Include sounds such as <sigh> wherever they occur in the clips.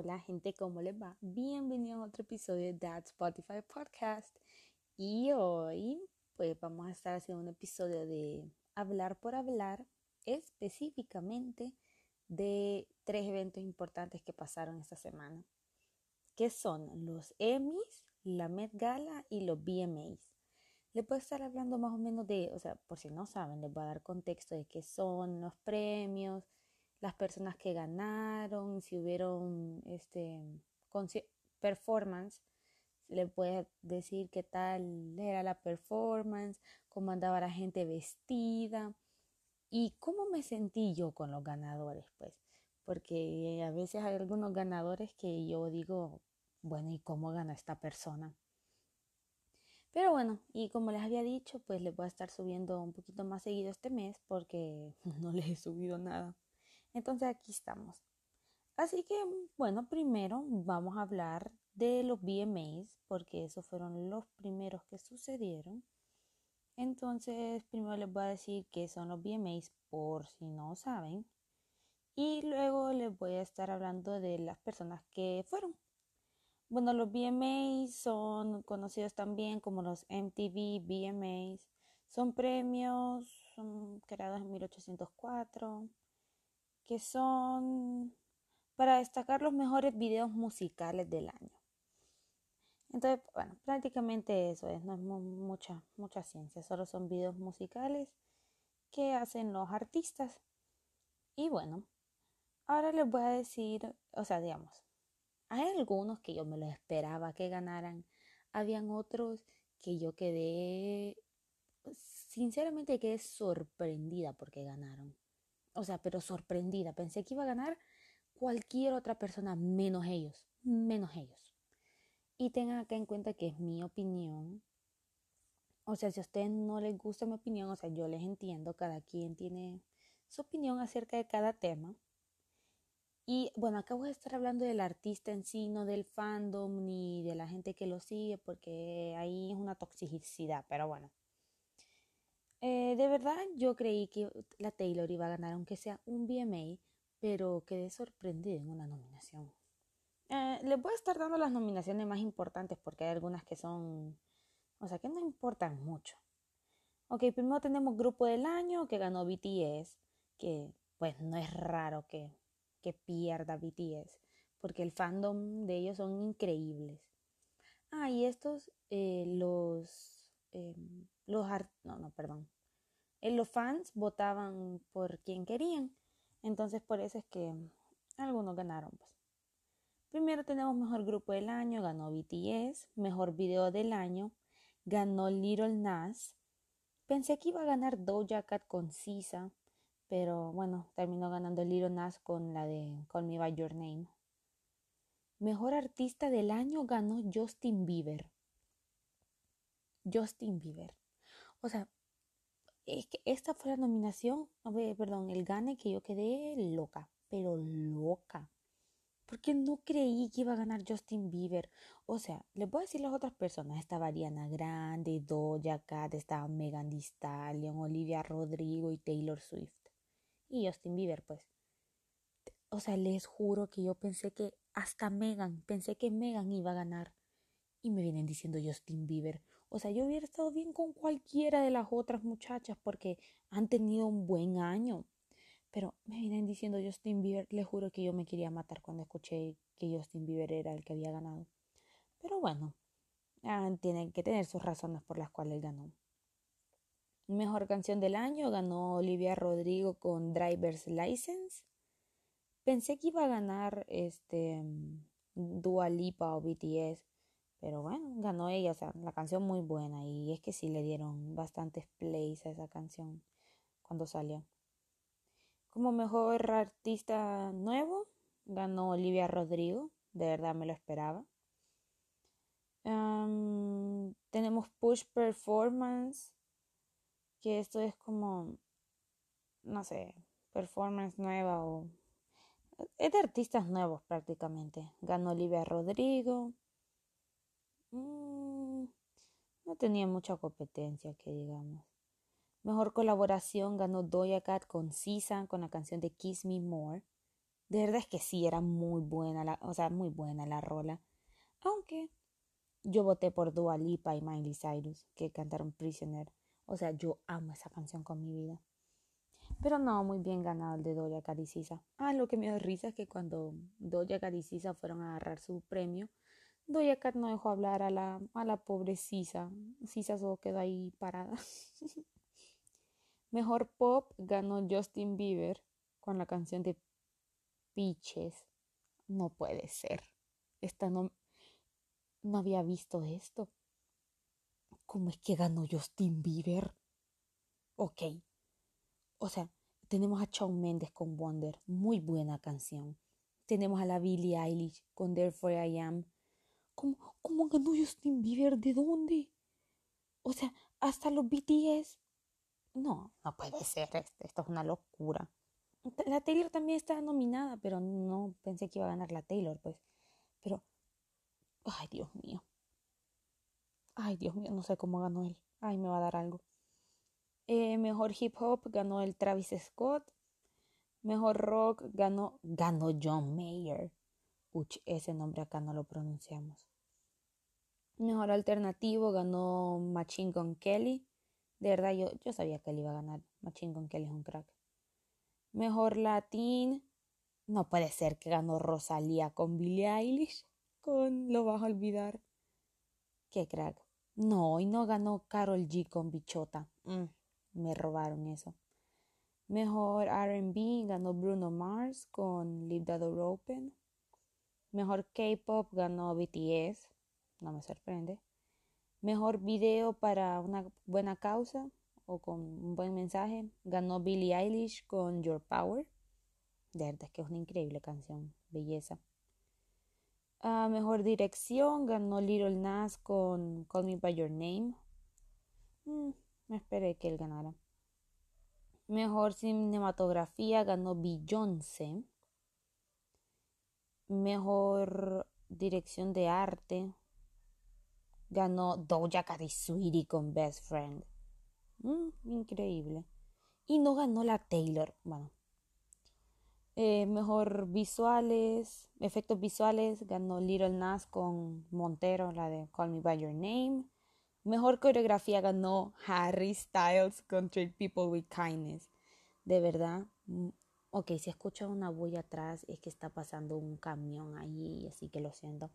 Hola gente, ¿cómo les va? Bienvenidos a otro episodio de That Spotify Podcast. Y hoy pues vamos a estar haciendo un episodio de hablar por hablar específicamente de tres eventos importantes que pasaron esta semana, que son los Emmys, la Met Gala y los BMAs. Les a estar hablando más o menos de, o sea, por si no saben, les voy a dar contexto de qué son los premios, las personas que ganaron, si hubieron este performance, voy a decir qué tal era la performance, cómo andaba la gente vestida y cómo me sentí yo con los ganadores, pues, porque a veces hay algunos ganadores que yo digo, bueno, ¿y cómo gana esta persona? Pero bueno, y como les había dicho, pues les voy a estar subiendo un poquito más seguido este mes porque <laughs> no les he subido nada. Entonces aquí estamos. Así que, bueno, primero vamos a hablar de los BMAs porque esos fueron los primeros que sucedieron. Entonces, primero les voy a decir qué son los BMAs por si no saben. Y luego les voy a estar hablando de las personas que fueron. Bueno, los BMAs son conocidos también como los MTV BMAs. Son premios son creados en 1804 que son para destacar los mejores videos musicales del año. Entonces, bueno, prácticamente eso es, no es mucha, mucha ciencia, solo son videos musicales que hacen los artistas. Y bueno, ahora les voy a decir, o sea, digamos, hay algunos que yo me lo esperaba que ganaran, habían otros que yo quedé, sinceramente quedé sorprendida porque ganaron. O sea, pero sorprendida, pensé que iba a ganar cualquier otra persona menos ellos, menos ellos. Y tengan acá en cuenta que es mi opinión. O sea, si a ustedes no les gusta mi opinión, o sea, yo les entiendo, cada quien tiene su opinión acerca de cada tema. Y bueno, acá voy a estar hablando del artista en sí, no del fandom ni de la gente que lo sigue, porque ahí es una toxicidad, pero bueno. Eh, de verdad, yo creí que la Taylor iba a ganar, aunque sea un BMA, pero quedé sorprendida en una nominación. Eh, les voy a estar dando las nominaciones más importantes porque hay algunas que son, o sea, que no importan mucho. Ok, primero tenemos Grupo del Año que ganó BTS, que pues no es raro que que pierda BTS, porque el fandom de ellos son increíbles. Ah, y estos, eh, los, eh, los, no, no, perdón, eh, los fans votaban por quien querían, entonces por eso es que algunos ganaron, pues. Primero tenemos mejor grupo del año, ganó BTS, mejor video del año, ganó Little Nas. Pensé que iba a ganar Doja Cat con Sisa, pero bueno, terminó ganando Little Nas con la de Call Me By Your Name. Mejor artista del año ganó Justin Bieber. Justin Bieber. O sea, es que esta fue la nominación, perdón, el gane que yo quedé loca, pero loca. Porque no creí que iba a ganar Justin Bieber. O sea, les voy a decir las otras personas. Estaba Ariana Grande, Doja Cat, estaba Megan Thee Stallion, Olivia Rodrigo y Taylor Swift y Justin Bieber, pues. O sea, les juro que yo pensé que hasta Megan, pensé que Megan iba a ganar. Y me vienen diciendo Justin Bieber. O sea, yo hubiera estado bien con cualquiera de las otras muchachas porque han tenido un buen año. Pero me vienen diciendo Justin Bieber. Les juro que yo me quería matar cuando escuché que Justin Bieber era el que había ganado. Pero bueno, ah, tienen que tener sus razones por las cuales ganó. Mejor canción del año ganó Olivia Rodrigo con Driver's License. Pensé que iba a ganar este Dua Lipa o BTS, pero bueno, ganó ella, o sea, la canción muy buena y es que sí le dieron bastantes plays a esa canción cuando salió. Como mejor artista nuevo ganó Olivia Rodrigo, de verdad me lo esperaba. tenemos Push Performance que esto es como, no sé, performance nueva o... Es de artistas nuevos prácticamente. Ganó Olivia Rodrigo. Mm, no tenía mucha competencia, que digamos. Mejor colaboración ganó Doja Cat con Sisa con la canción de Kiss Me More. De verdad es que sí, era muy buena, la, o sea, muy buena la rola. Aunque yo voté por Dua Lipa y Miley Cyrus, que cantaron Prisoner. O sea, yo amo esa canción con mi vida. Pero no, muy bien ganado el de Doja Cat y Sisa. Ah, lo que me da risa es que cuando Doja Cat y Sisa fueron a agarrar su premio, Doja Cat no dejó hablar a la, a la pobre Sisa. Sisa solo quedó ahí parada. <laughs> Mejor pop ganó Justin Bieber con la canción de Peaches. No puede ser. Esta no, no había visto esto. ¿Cómo es que ganó Justin Bieber? Ok, o sea, tenemos a Shawn Mendes con Wonder, muy buena canción. Tenemos a la Billie Eilish con Therefore I Am. ¿Cómo, cómo ganó Justin Bieber? ¿De dónde? O sea, hasta los BTS. No, no puede ser. Esto, esto es una locura. La Taylor también está nominada, pero no pensé que iba a ganar la Taylor, pues. Pero, ay, Dios mío. Ay, Dios mío, no sé cómo ganó él. Ay, me va a dar algo. Eh, mejor hip hop ganó el Travis Scott. Mejor rock ganó, ganó John Mayer. Uch, ese nombre acá no lo pronunciamos. Mejor alternativo ganó Machine Gun Kelly. De verdad, yo, yo sabía que él iba a ganar. Machine Gun Kelly es un crack. Mejor latín. No puede ser que ganó Rosalía con Billie Eilish. Con Lo vas a olvidar. Qué crack. No, y no ganó Carol G con Bichota. Mm me robaron eso. Mejor RB ganó Bruno Mars con Leave the Door Open. Mejor K-pop ganó BTS, no me sorprende. Mejor video para una buena causa o con un buen mensaje ganó Billie Eilish con Your Power. De verdad es que es una increíble canción, belleza. Ah, mejor dirección ganó Little Nas con Call Me By Your Name. Mm, me esperé que él ganara. Mejor cinematografía ganó Beyoncé. Mejor dirección de arte ganó Doja Cat y Sweetie con Best Friend. Mm, increíble. Y no ganó la Taylor. Bueno. Eh, mejor visuales, efectos visuales, ganó Little Nas con Montero, la de Call Me By Your Name. Mejor coreografía ganó Harry Styles con Treat People with Kindness. De verdad, mm, ok, si escucho una bulla atrás es que está pasando un camión ahí, así que lo siento.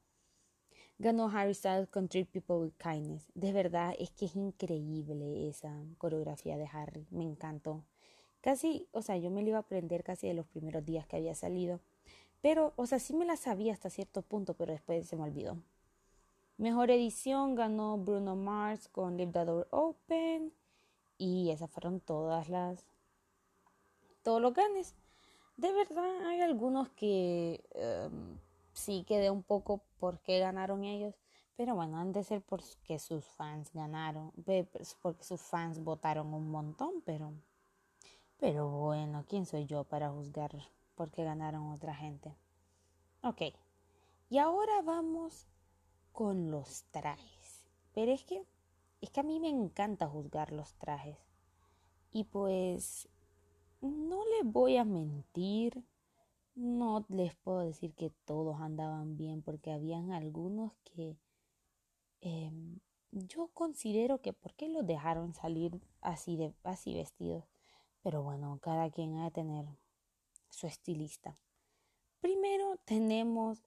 Ganó Harry Styles con Treat People with Kindness. De verdad, es que es increíble esa coreografía de Harry. Me encantó. Casi, o sea, yo me la iba a aprender casi de los primeros días que había salido. Pero, o sea, sí me la sabía hasta cierto punto, pero después se me olvidó. Mejor edición ganó Bruno Mars con Leave the Door Open. Y esas fueron todas las. Todos los ganes. De verdad, hay algunos que em, sí quedé un poco por qué ganaron ellos. Pero bueno, han de ser porque sus fans ganaron. Porque sus fans votaron un montón. Pero. Pero bueno, ¿quién soy yo para juzgar por qué ganaron otra gente? Ok. Y ahora vamos con los trajes. Pero es que, es que a mí me encanta juzgar los trajes. Y pues, no les voy a mentir. No les puedo decir que todos andaban bien porque habían algunos que em, yo considero que por qué los dejaron salir así de así vestidos. Pero bueno, cada quien ha de tener su estilista. Primero tenemos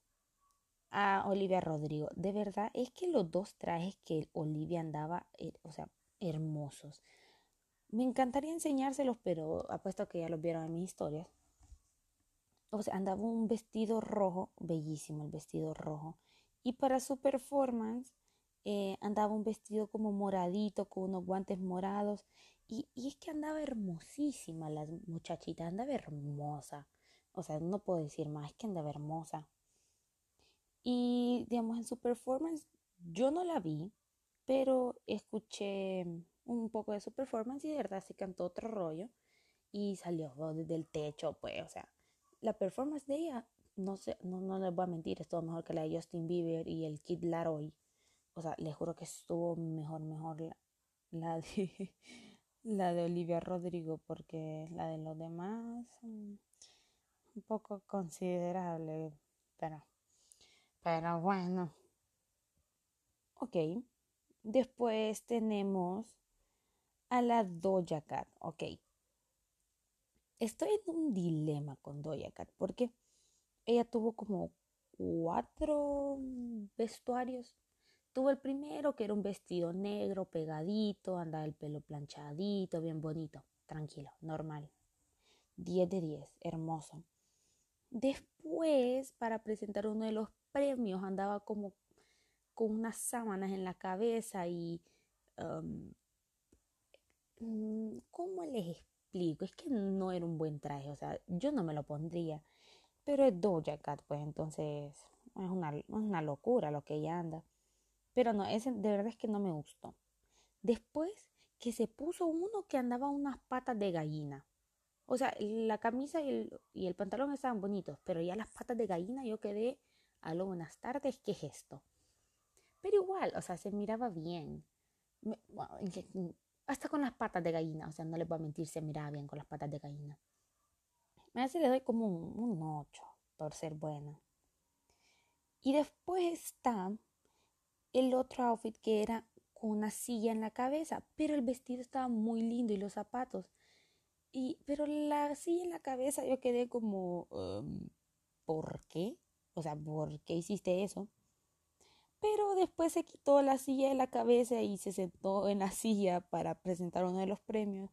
a Olivia Rodrigo. De verdad, es que los dos trajes que Olivia andaba, eh, o sea, hermosos. Me encantaría enseñárselos, pero apuesto que ya los vieron en mis historias. O sea, andaba un vestido rojo, bellísimo el vestido rojo. Y para su performance eh, andaba un vestido como moradito, con unos guantes morados. Y, y es que andaba hermosísima la muchachita, andaba hermosa. O sea, no puedo decir más, es que andaba hermosa. Y digamos, en su performance, yo no la vi, pero escuché un poco de su performance y de verdad se cantó otro rollo y salió desde el techo, pues, o sea, la performance de ella, no sé, no, no les voy a mentir, estuvo mejor que la de Justin Bieber y el Kid Laroi. O sea, les juro que estuvo mejor, mejor la, <laughs> la de Olivia Rodrigo, porque la de los demás, mm, un poco considerable, pero, pero bueno. Ok, después tenemos a la Doja Cat, ok. Estoy en un dilema con Doja Cat porque ella tuvo como cuatro vestuarios. Tuvo el primero que era un vestido negro pegadito, andaba el pelo planchadito, bien bonito, tranquilo, normal. 10 de 10, hermoso. Después, para presentar uno de los premios, andaba como con unas sábanas en la cabeza y... Um, mm, ¿Cómo les Es que no era un buen traje, o sea, yo no me lo pondría. Pero es Doja Cat, pues entonces es una, una locura lo que ella anda. Pero no, ese de verdad es que no me gustó. Después que se puso uno que andaba unas patas de gallina. O sea, la camisa y el, y el pantalón estaban bonitos, pero ya las patas de gallina yo quedé a lo buenas tardes, ¿qué es esto? Pero igual, o sea, se miraba bien. Hasta con las patas de gallina, o sea, no les voy a mentir, se miraba bien con las patas de gallina. A veces le doy como un, un 8 por ser buena. Y después está el otro outfit que era con una silla en la cabeza, pero el vestido estaba muy lindo y los zapatos. Y, pero la silla en la cabeza yo quedé como, um, ¿por qué? O sea, ¿por qué hiciste eso? Pero después se quitó la silla de la cabeza y se sentó en la <laughs> silla para presentar uno de los premios.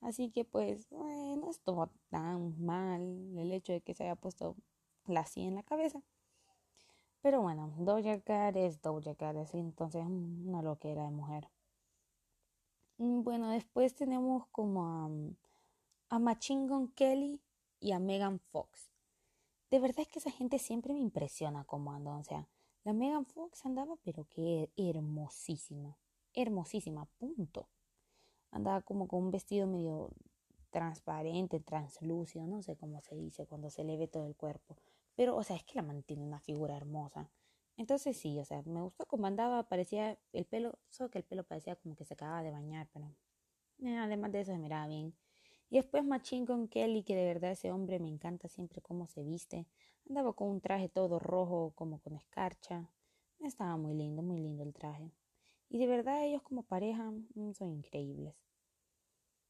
Así que pues no estuvo tan mal el hecho de que se haya puesto la silla en la cabeza. Pero bueno, Doja Cat es Doja Cat, es entonces una loquera de mujer. Mm, bueno, después tenemos como a, a Machine Gun Kelly y a Megan Fox. De verdad es que esa gente siempre me impresiona como andan. O sea, la Megan Fox andaba, pero que hermosísima. Hermosísima, punto andaba como con un vestido medio transparente, translúcido, no sé cómo se dice cuando se le ve todo el cuerpo. Pero, o sea, es que la mantiene una figura hermosa. Entonces sí, o sea, me gustó como andaba, parecía el pelo, solo que el pelo parecía como que se acababa de bañar, pero eh, además de eso se miraba bien. Y después Machine con Kelly, que de verdad ese hombre me encanta siempre cómo se viste. Andaba con un traje todo rojo, como con escarcha. Estaba muy lindo, muy lindo el traje. Y de verdad ellos como pareja mm, son increíbles.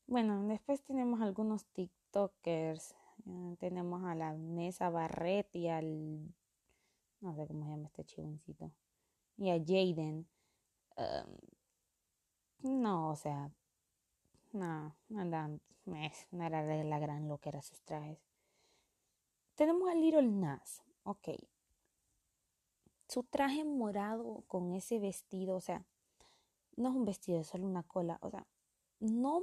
Bueno, después tenemos algunos TikTokers. tenemos a la Nessa Barret y al... No sé cómo se llama este chivoncito. Y a Jaden. no, o sea... No, no, no era la gran lo que sus trajes. Tenemos a Little Nas. Ok. Su traje morado con ese vestido, o sea, no es un vestido, es solo una cola. O sea, no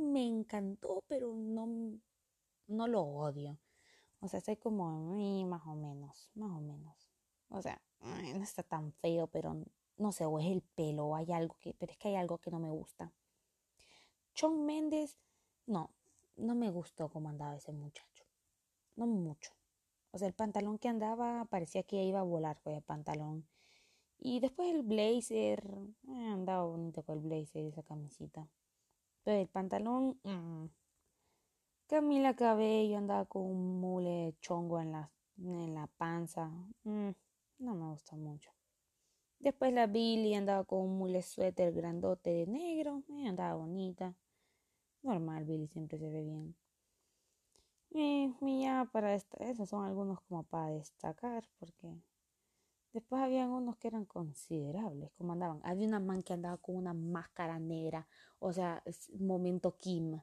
me encantó, pero no, no lo odio. O sea, estoy como, más o menos, más o menos. O sea, no está tan feo, pero no sé, o es el pelo, o hay algo que, pero es que hay algo que no me gusta. Chon Méndez, no, no me gustó cómo andaba ese muchacho. No mucho. O sea, el pantalón que andaba parecía que iba a volar con el pantalón. Y después el blazer, eh, andaba bonito con el blazer y esa camisita. Pero el pantalón, mm. Camila Cabello andaba con un mule chongo en la, en la panza. Mm, no me gusta mucho. Después la Billy andaba con un mule suéter grandote de negro. Eh, andaba bonita. Normal, Billy siempre se ve bien. Y, para esta, esos son algunos como para destacar porque Después habían unos que eran considerables, como andaban. Había una man que andaba con una máscara negra, o sea, momento Kim.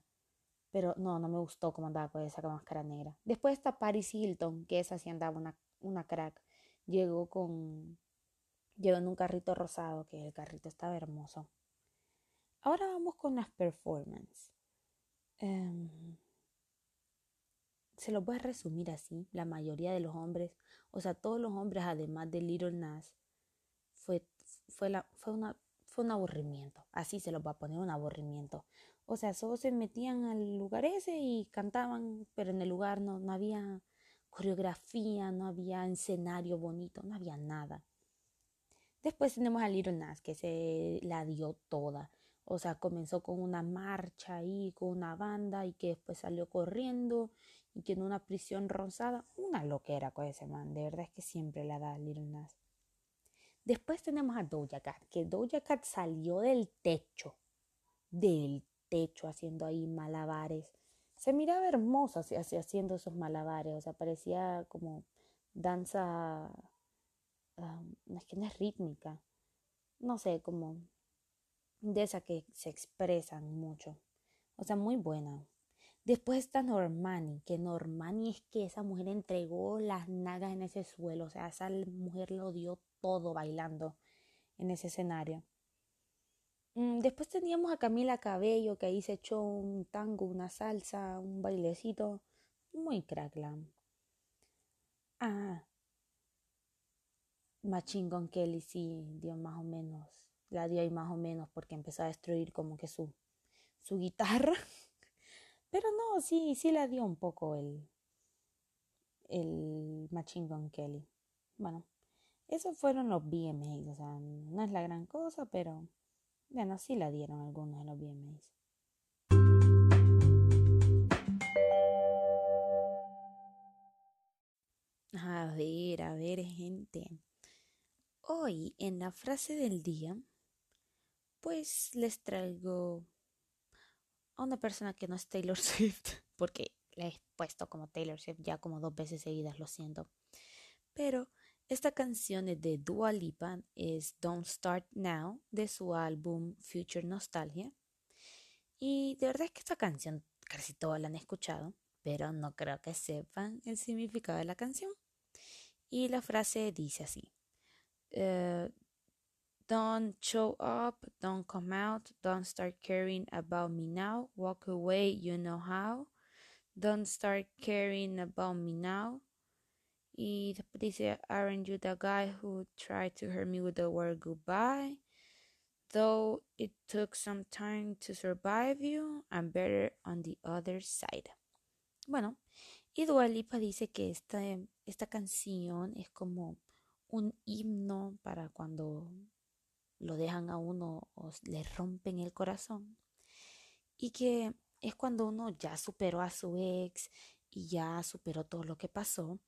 Pero no, no me gustó cómo andaba con esa máscara negra. Después está Paris Hilton, que esa sí andaba una, una crack. Llegó con. Llegó en un carrito rosado, que el carrito estaba hermoso. Ahora vamos con las performances. Em, se voy a resumir así. La mayoría de los hombres o sea, todos los hombres, además de Little Nas, fue, fue, la, fue, una, fue un aburrimiento. Así se los va a poner un aburrimiento. O sea, solo se metían al lugar ese y cantaban, pero en el lugar no, no había coreografía, no había escenario bonito, no había nada. Después tenemos a Little Nas, que se la dio toda. O sea, comenzó con una marcha ahí, con una banda y que después salió corriendo y que en una prisión rosada, una loquera con ese man, de verdad es que siempre la da Lil Nas. Después tenemos a Doja Cat, que Doja Cat salió del techo, del techo haciendo ahí malabares. Se miraba hermosa haciendo esos malabares, o sea, parecía como danza, es que no es rítmica, no sé, como de esa que se expresan mucho. O sea, muy buena. Después está Normani, que Normani es que esa mujer entregó las nagas en ese suelo, o sea, esa mujer lo dio todo bailando en ese escenario. Mm, después teníamos a Camila Cabello, que ahí se echó un tango, una salsa, un bailecito, muy cracklam. Ah, Machine Gun Kelly sí dio más o menos, la dio ahí más o menos porque empezó a destruir como que su, su guitarra. <laughs> Pero no, sí, sí la dio un poco el, el Machine Gun Kelly. Bueno, esos fueron los BMAs, o sea, no es la gran cosa, pero bueno, sí la dieron algunos de los BMAs. A ver, a ver, gente. Hoy en la frase del día, pues les traigo a una persona que no es Taylor <laughs> Swift, porque la he puesto como Taylor Swift ya como dos veces seguidas, lo siento. Pero esta canción es de Dua Lipa, es Don't Start Now, de su álbum Future Nostalgia. Y de verdad es que esta canción casi todos la han escuchado, pero no creo que sepan el significado de la canción. Y la frase dice así. Uh, don't show up, don't come out, don't start caring about me now, walk away, you know how. Don't start caring about me now. Después dice, aren't you the guy who tried to hurt me with the word goodbye? Though it took some time to survive you, I'm better on the other side. Bueno, y Dua Lipa dice que esta, esta canción es como un himno para cuando lo dejan a uno o le rompen el corazón. Y que es cuando uno ya superó a su ex y ya superó todo lo que pasó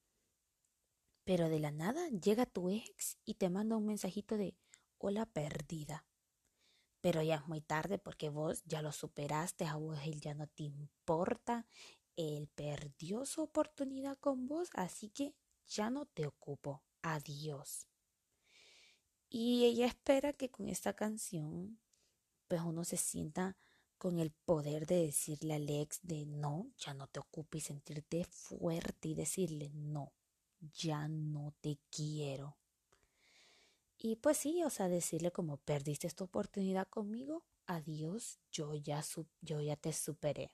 pero de la nada llega tu ex y te manda un mensajito de hola perdida. Pero ya es muy tarde porque vos ya lo superaste, a vos él ya no te importa, él perdió su oportunidad con vos, así que ya no te ocupo. Adiós. Y ella espera que con esta canción pues uno se sienta con el poder de decirle al ex de no, ya no te ocupo y sentirte fuerte y decirle no ya no te quiero. Y pues sí, o sea, decirle como perdiste esta oportunidad conmigo, adiós, yo ya, yo ya te superé.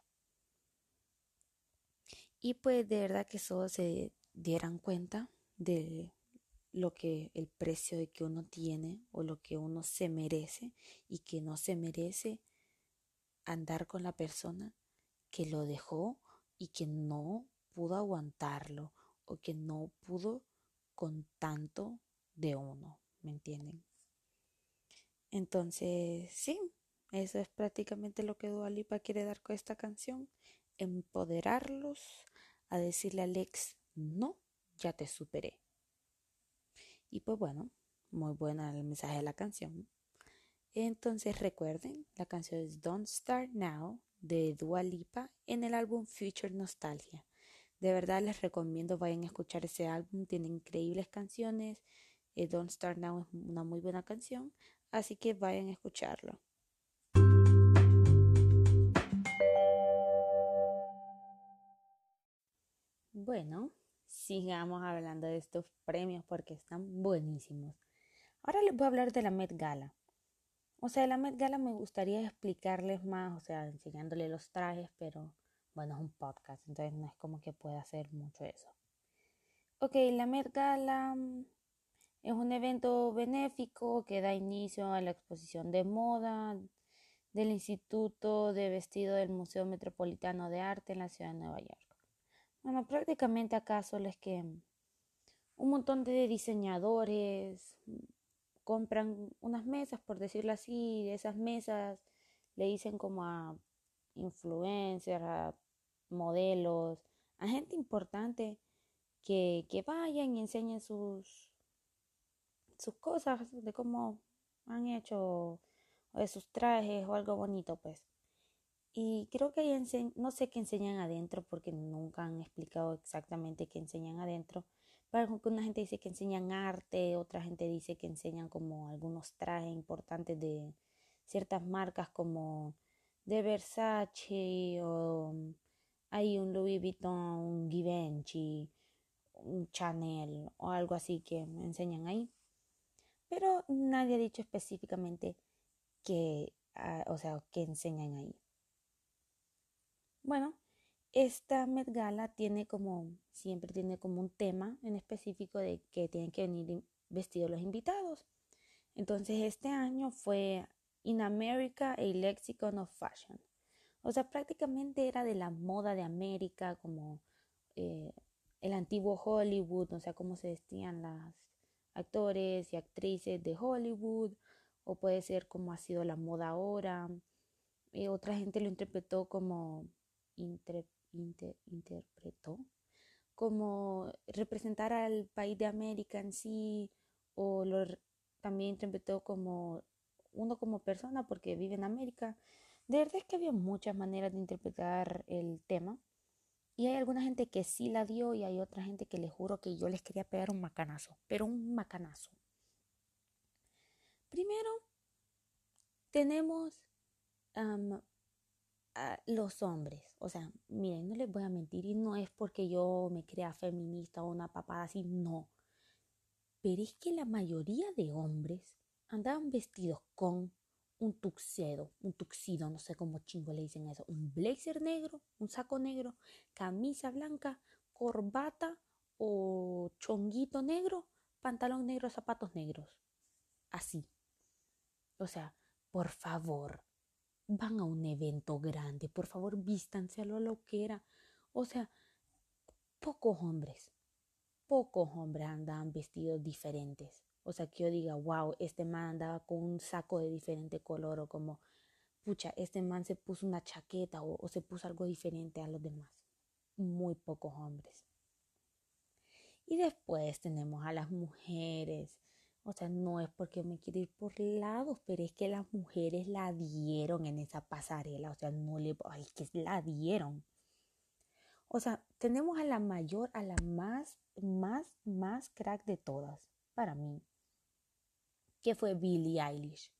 Y pues de verdad que solo se dieran cuenta de lo que el precio de que uno tiene o lo que uno se merece y que no se merece andar con la persona que lo dejó y que no pudo aguantarlo o que no pudo con tanto de uno, ¿me entienden? Entonces, sí, eso es prácticamente lo que Dualipa quiere dar con esta canción, empoderarlos a decirle al ex, no, ya te superé. Y pues bueno, muy buena el mensaje de la canción. Entonces recuerden, la canción es Don't Start Now de Dua Lipa en el álbum Future Nostalgia. De verdad les recomiendo vayan a escuchar ese álbum, tiene increíbles canciones. Eh, Don't Start Now es una muy buena canción, así que vayan a escucharlo. Bueno, sigamos hablando de estos premios porque están buenísimos. Ahora les voy a hablar de la Met Gala. O sea, la Met Gala me gustaría explicarles más, o sea, enseñándoles los trajes, pero bueno, es un podcast, entonces no es como que pueda hacer mucho eso. Ok, la Met Gala mm, es un evento benéfico que da inicio a la exposición de moda del Instituto de Vestido del Museo Metropolitano de Arte en la ciudad de Nueva York. Bueno, prácticamente acá es que un montón de diseñadores compran unas mesas, por decirlo así, de esas mesas le dicen como a influencers, a modelos, a gente importante que, que vayan y enseñen sus, sus cosas, de cómo han hecho, de sus trajes o algo bonito, pues. Y creo que hay no sé qué enseñan adentro porque nunca han explicado exactamente qué enseñan adentro. Pero una gente dice que enseñan arte, otra gente dice que enseñan como algunos trajes importantes de ciertas marcas como de Versace o hay un Louis Vuitton, un Givenchy, un Chanel o algo así que enseñan ahí. Pero nadie ha dicho específicamente que, ah, o sea, qué enseñan ahí. Bueno, esta Met Gala tiene como, siempre tiene como un tema en específico de que tienen que venir vestidos los invitados. Entonces este año fue In America, a Lexicon of Fashion. O sea, prácticamente era de la moda de América, como eh, el antiguo Hollywood, o sea, cómo se vestían las actores y actrices de Hollywood, o puede ser como ha sido la moda ahora. Eh, otra gente lo interpretó como interpretó como representar al país de América en sí o lo también interpretó como uno como persona porque vive en América. De verdad es que había muchas maneras de interpretar el tema y hay alguna gente que sí la dio y hay otra gente que les juro que yo les quería pegar un macanazo, pero un macanazo. Primero, tenemos los hombres. O sea, miren, no les voy a mentir y no es porque yo me crea feminista o una papada así, no. Pero es que la mayoría de hombres andaban vestidos con un tuxedo, un tuxido, no sé cómo chingo le dicen eso, un blazer negro, un saco negro, camisa blanca, corbata o chonguito negro, pantalón negro, zapatos negros. Así. O sea, por favor, van a un evento grande, por favor vístanse a lo que era. O sea, pocos hombres, pocos hombres andaban vestidos diferentes. O sea, que yo diga, wow, este man andaba con un saco de diferente color o como, pucha, este man se puso una chaqueta o se puso algo diferente a los demás. Muy pocos hombres. Y después tenemos a las mujeres o sea, no es porque me quiero ir por lados, pero es que las mujeres la dieron en esa pasarela. O sea, no le... Ay, que la dieron. O sea, tenemos a la mayor, a la más, más, más crack de todas, para mí, que fue Billie Eilish.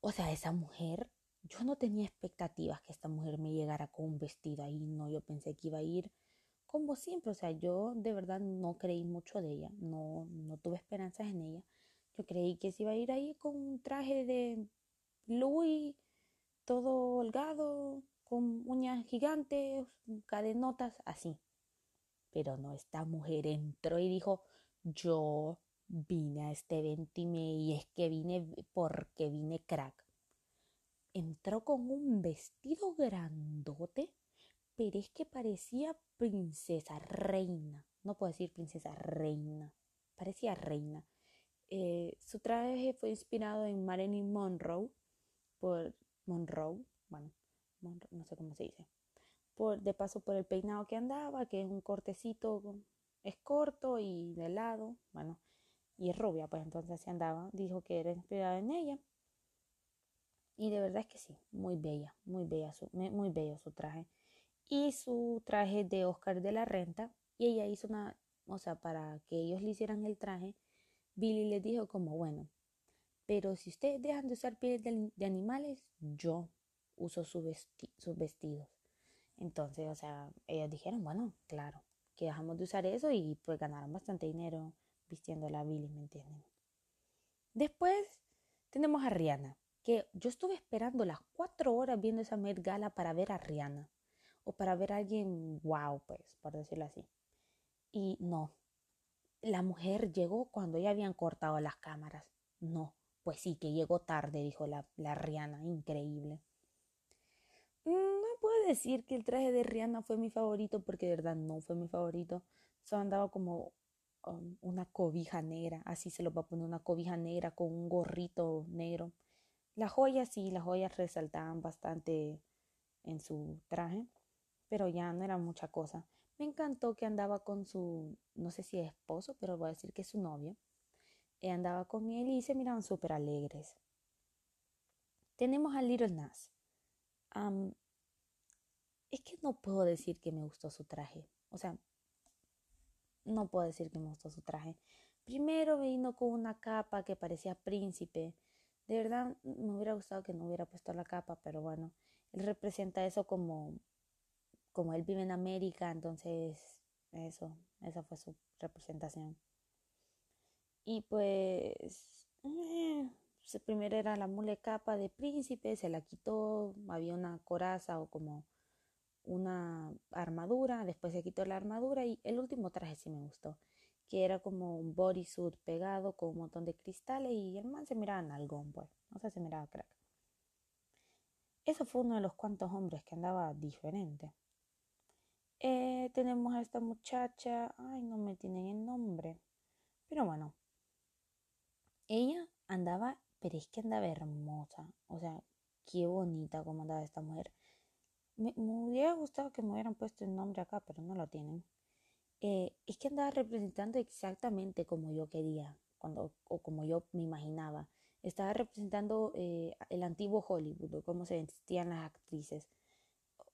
O sea, esa mujer, yo no tenía expectativas que esta mujer me llegara con un vestido ahí, no, yo pensé que iba a ir como siempre, o sea, yo de verdad no creí mucho de ella, no, no tuve esperanzas en ella. Yo creí que se iba a ir ahí con un traje de Louis, todo holgado, con uñas gigantes, cadenotas, así. Pero no, esta mujer entró y dijo, yo vine a este evento y, es que vine porque vine crack. Entró con un vestido grandote pero es que parecía princesa, reina. No puedo decir princesa, reina. Parecía reina. Eh, su traje fue inspirado en Marilyn Monroe, por Monroe, bueno, no sé cómo se dice. Por, de paso por el peinado que andaba, que es un cortecito, es corto y de lado, bueno, y es rubia, pues entonces así andaba. Dijo que era inspirado en ella. Y de verdad es que sí, muy bella, muy bella, muy bello su traje y su traje de Oscar de la Renta y ella hizo una, o sea, para que ellos le hicieran el traje, Billy les dijo como, bueno, pero si ustedes dejan de usar pieles de, animales, yo uso sus vestidos. Entonces, o sea, ellos dijeron, bueno, claro, que dejamos de usar eso y pues ganaron bastante dinero vistiendo a Billy, ¿me entienden? Después tenemos a Rihanna, que yo estuve esperando las cuatro horas viendo esa Met Gala para ver a Rihanna o para ver a alguien wow, pues, por decirlo así. Y no, la mujer llegó cuando ya habían cortado las cámaras. No, pues sí, que llegó tarde, dijo la, la Rihanna, increíble. Mm, no puedo decir que el traje de Rihanna fue mi favorito porque de verdad no fue mi favorito. Solo andaba como um, una cobija negra, así se lo va a poner una cobija negra con un gorrito negro. Las joyas sí, las joyas resaltaban bastante en su traje, pero ya no era mucha cosa. Me encantó que andaba con su, no sé si es esposo, pero voy a decir que es su novio. Y andaba con él y se miraban súper alegres. Tenemos a Little Nas. es que no puedo decir que me gustó su traje. O sea, no puedo decir que me gustó su traje. Primero vino con una capa que parecía príncipe. De verdad me hubiera gustado que no hubiera puesto la capa, pero bueno, él representa eso como, como él vive en América, entonces eso, esa fue su representación. Y pues, eh, primero era la mule capa de príncipe, se la quitó, había una coraza o como una armadura, después se quitó la armadura y el último traje sí me gustó, que era como un bodysuit pegado con un montón de cristales y el man se miraba en algón, pues, o sea, se miraba crack. Eso fue uno de los cuantos hombres que andaba diferente. Eh, tenemos a esta muchacha, ay, no me tienen el nombre, pero bueno, ella andaba, pero es que andaba hermosa, o sea, qué bonita como andaba esta mujer. Me, hubiera gustado que me hubieran puesto el nombre acá, pero no lo tienen. Eh, es que andaba representando exactamente como yo quería, cuando, o como yo me imaginaba. Estaba representando eh, el antiguo Hollywood, cómo se vestían las actrices.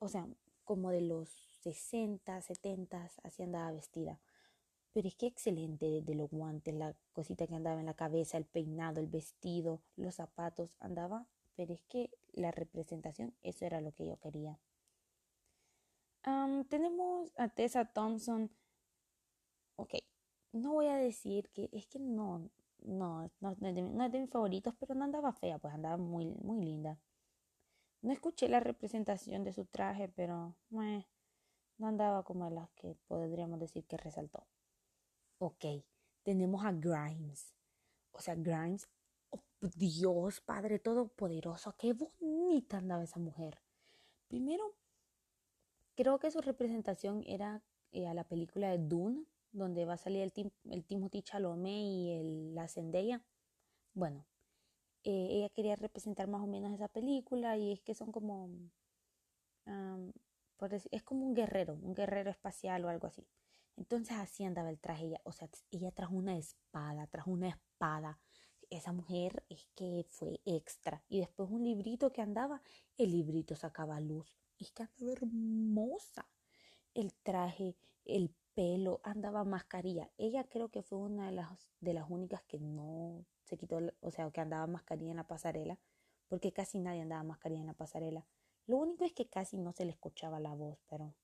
O sea, como de los 60, 70, así andaba vestida. Pero es que excelente, desde los guantes, la cosita que andaba en la cabeza, el peinado, el vestido, los zapatos, andaba. Pero es que la representación, eso era lo que yo quería tenemos a Tessa Thompson. Ok, no voy a decir que es que no, no, no, es de, mis favoritos, pero no andaba fea, pues andaba muy, muy linda. No escuché la representación de su traje, pero no andaba como las que podríamos decir que resaltó. Ok, tenemos a Grimes. O sea, Grimes, oh, Dios Padre Todopoderoso, qué bonita andaba esa mujer. Primero, Creo que su representación era eh, a la película de Dune, donde va a salir el, el Timothy Chalamet y el, la Zendaya. Bueno, eh, ella quería representar más o menos esa película y es que son como, es como un guerrero, un guerrero espacial o algo así. Entonces así andaba el traje ella, o sea, ella trajo una espada, trajo una espada. Esa mujer es que fue extra. Y después un librito que andaba, el librito sacaba luz es que andaba hermosa. El traje, el pelo, andaba mascarilla. Ella creo que fue una de las, de las únicas que no se quitó, o sea, que andaba mascarilla en la pasarela, porque casi nadie andaba mascarilla en la pasarela. Lo único es que casi no se le escuchaba la voz, pero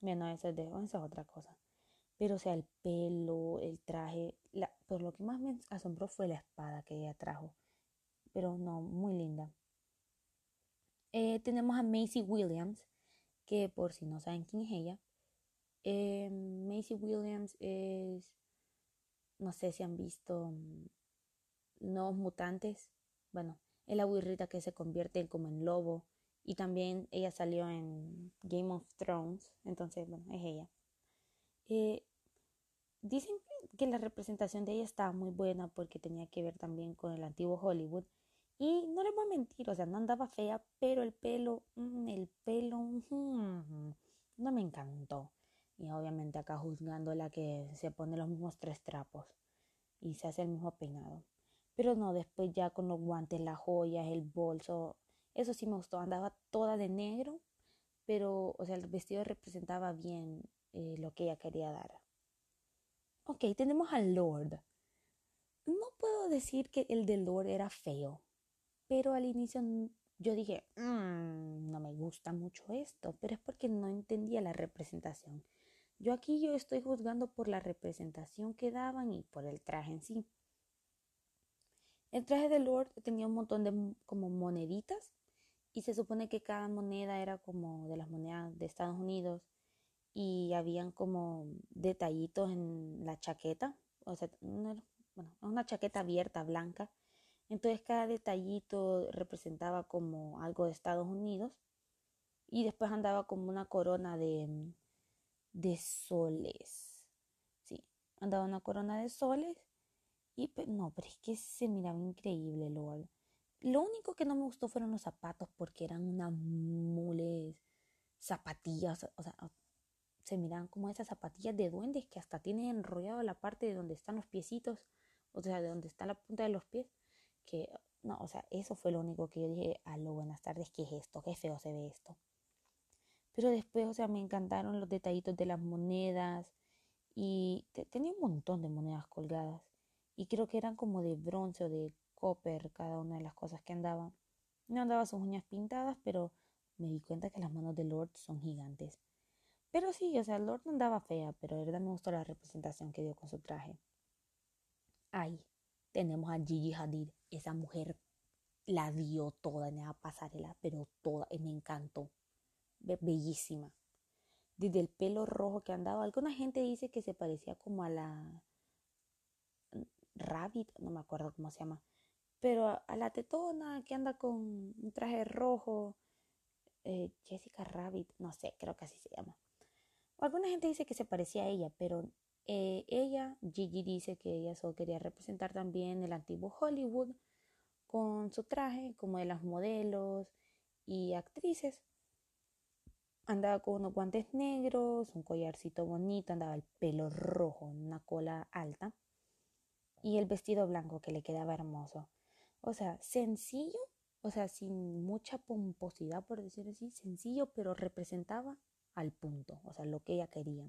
bueno, eso es, de, eso es otra cosa. Pero o sea, el pelo, el traje, pero lo que más me asombró fue la espada que ella trajo. Pero no, muy linda. Eh, tenemos a Macy Williams, que por si no saben quién es ella, eh, Macy Williams es, no sé si han visto mm, Nuevos Mutantes, bueno, es la burrita que se convierte como en lobo y también ella salió en Game of Thrones, entonces, bueno, es ella. Eh, dicen que la representación de ella estaba muy buena porque tenía que ver también con el antiguo Hollywood y no le voy a mentir, o sea, no andaba fea, pero el pelo, mm, el pelo, mm, no me encantó. Y obviamente acá juzgando la que se pone los mismos tres trapos y se hace el mismo peinado. Pero no, después ya con los guantes, las joyas, el bolso, eso sí me gustó. Andaba toda de negro, pero, o sea, el vestido representaba bien eh, lo que ella quería dar. Ok, tenemos al Lord. No puedo decir que el de Lord era feo pero al inicio yo dije, mm, no me gusta mucho esto, pero es porque no entendía la representación. Yo aquí yo estoy juzgando por la representación que daban y por el traje en sí. El traje de Lord tenía un montón de como moneditas y se supone que cada moneda era como de las monedas de Estados Unidos y habían como detallitos en la chaqueta, o sea, bueno, una chaqueta abierta blanca entonces cada detallito representaba como algo de Estados Unidos y después andaba como una corona de, de soles. Sí, andaba una corona de soles y no, pero es que se miraba increíble, LOL. Lo único que no me gustó fueron los zapatos porque eran unas mules zapatillas, o sea, se miran como esas zapatillas de duendes que hasta tienen enrollado la parte de donde están los piecitos, o sea, de donde está la punta de los pies, que no, o sea, eso fue lo único que yo dije, aló, buenas tardes, ¿qué es esto? Qué feo se ve esto. Pero después, o sea, me encantaron los detallitos de las monedas y tenía un montón de monedas colgadas y creo que eran como de bronce o de copper cada una de las cosas que andaban. No andaba sus uñas pintadas, pero me di cuenta que las manos de Lord son gigantes. Pero sí, o sea, Lord andaba fea, pero de verdad me gustó la representación que dio con su traje. Ahí tenemos a Gigi Hadid, esa mujer la dio toda en la pasarela, pero toda, me encantó. bellísima. Desde el pelo rojo que andaba, alguna gente dice que se parecía como a la Rabbit, no me acuerdo cómo se llama, pero a la tetona que anda con un traje rojo, eh, Jessica Rabbit, no sé, creo que así se llama. Alguna gente dice que se parecía a ella, pero eh, ella, Gigi dice que ella solo quería representar también el antiguo Hollywood con su traje como de las modelos y actrices. Andaba con unos guantes negros, un collarcito bonito, andaba el pelo rojo, una cola alta y el vestido blanco que le quedaba hermoso. O sea, sencillo, o sea, sin mucha pomposidad, por decir así, sencillo, pero representaba al punto, o sea, lo que ella quería.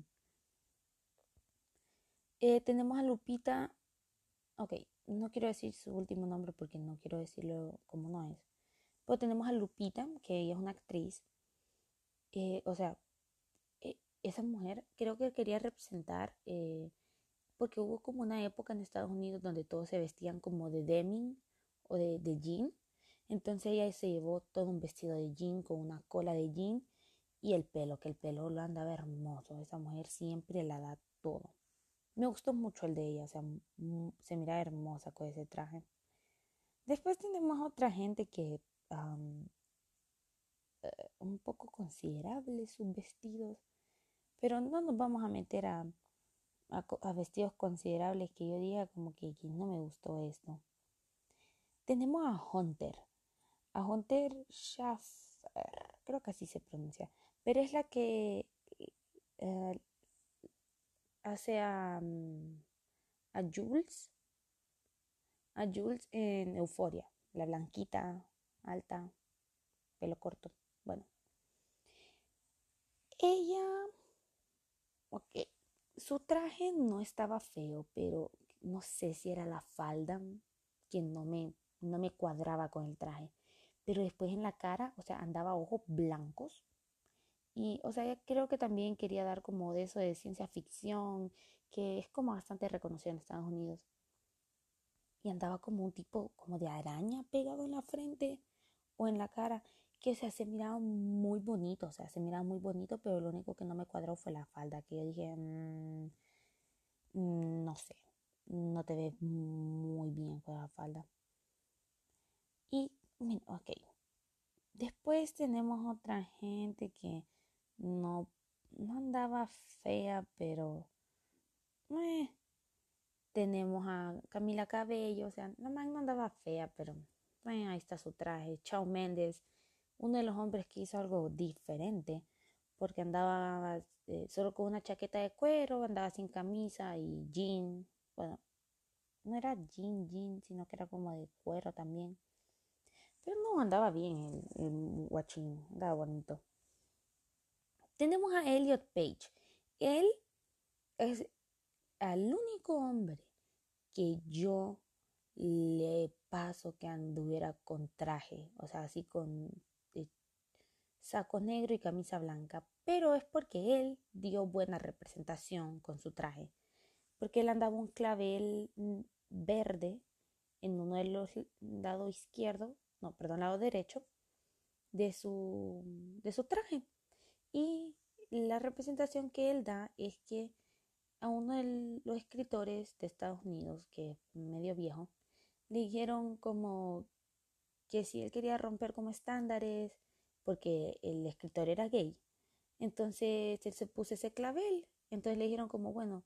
Eh, tenemos a Lupita, ok, no quiero decir su último nombre porque no quiero decirlo como no es, pero tenemos a Lupita, que ella es una actriz, eh, o sea, eh, esa mujer creo que quería representar, porque hubo como una época en Estados Unidos donde todos se vestían como de denim o de, de jean, entonces ella se llevó todo un vestido de jean con una cola de jean y el pelo, que el pelo lo andaba hermoso. Esa mujer siempre la da todo. Me gustó mucho el de ella, o sea, se mira hermosa con ese traje. Después tenemos otra gente que eh, un poco considerable sus vestidos, pero no nos vamos a meter a, a, vestidos considerables que yo diga como que, que no me gustó esto. Tenemos a Hunter, a Hunter Schaffer, creo que así se pronuncia. Pero es la que eh, hace a, mm, a Jules, a Jules en Euforia, la blanquita, alta, pelo corto, bueno. Ella, ok, su traje no estaba feo, pero no sé si era la falda que no me, no me cuadraba con el traje. Pero después en la cara, o sea, andaba ojos blancos, y, o sea, creo que también quería dar como de eso de ciencia ficción, que es como bastante reconocido en Estados Unidos. Y andaba como un tipo como de araña pegado en la frente o en la cara, que o sea, se miraba muy bonito, o sea, se miraba muy bonito, pero lo único que no me cuadró fue la falda, que yo dije, mm, mm, no sé, no te ves muy bien con la falda. Y, ok. Después tenemos otra gente que no, no andaba fea, pero tenemos a Camila Cabello, o sea, la man no andaba fea, pero ahí está su traje. Chao Méndez, uno de los hombres que hizo algo diferente, porque andaba eh, solo con una chaqueta de cuero, andaba sin camisa y jean, bueno, no era jean, jean, sino que era como de cuero también. Pero no andaba bien el, el guachín, andaba bonito. Tenemos a Elliot Page. Él es el único hombre que yo le paso que anduviera con traje, o sea, así con saco negro y camisa blanca, pero es porque él dio buena representación con su traje, porque él andaba un clavel mm, verde en uno de los lado izquierdo, no, perdón, lado derecho de su, de su traje. Y la representación que él da es que a uno de los escritores de Estados Unidos, que es medio viejo, le dijeron como que si él quería romper como estándares, porque el escritor era gay, entonces él se puso ese clavel. Entonces le dijeron como, bueno,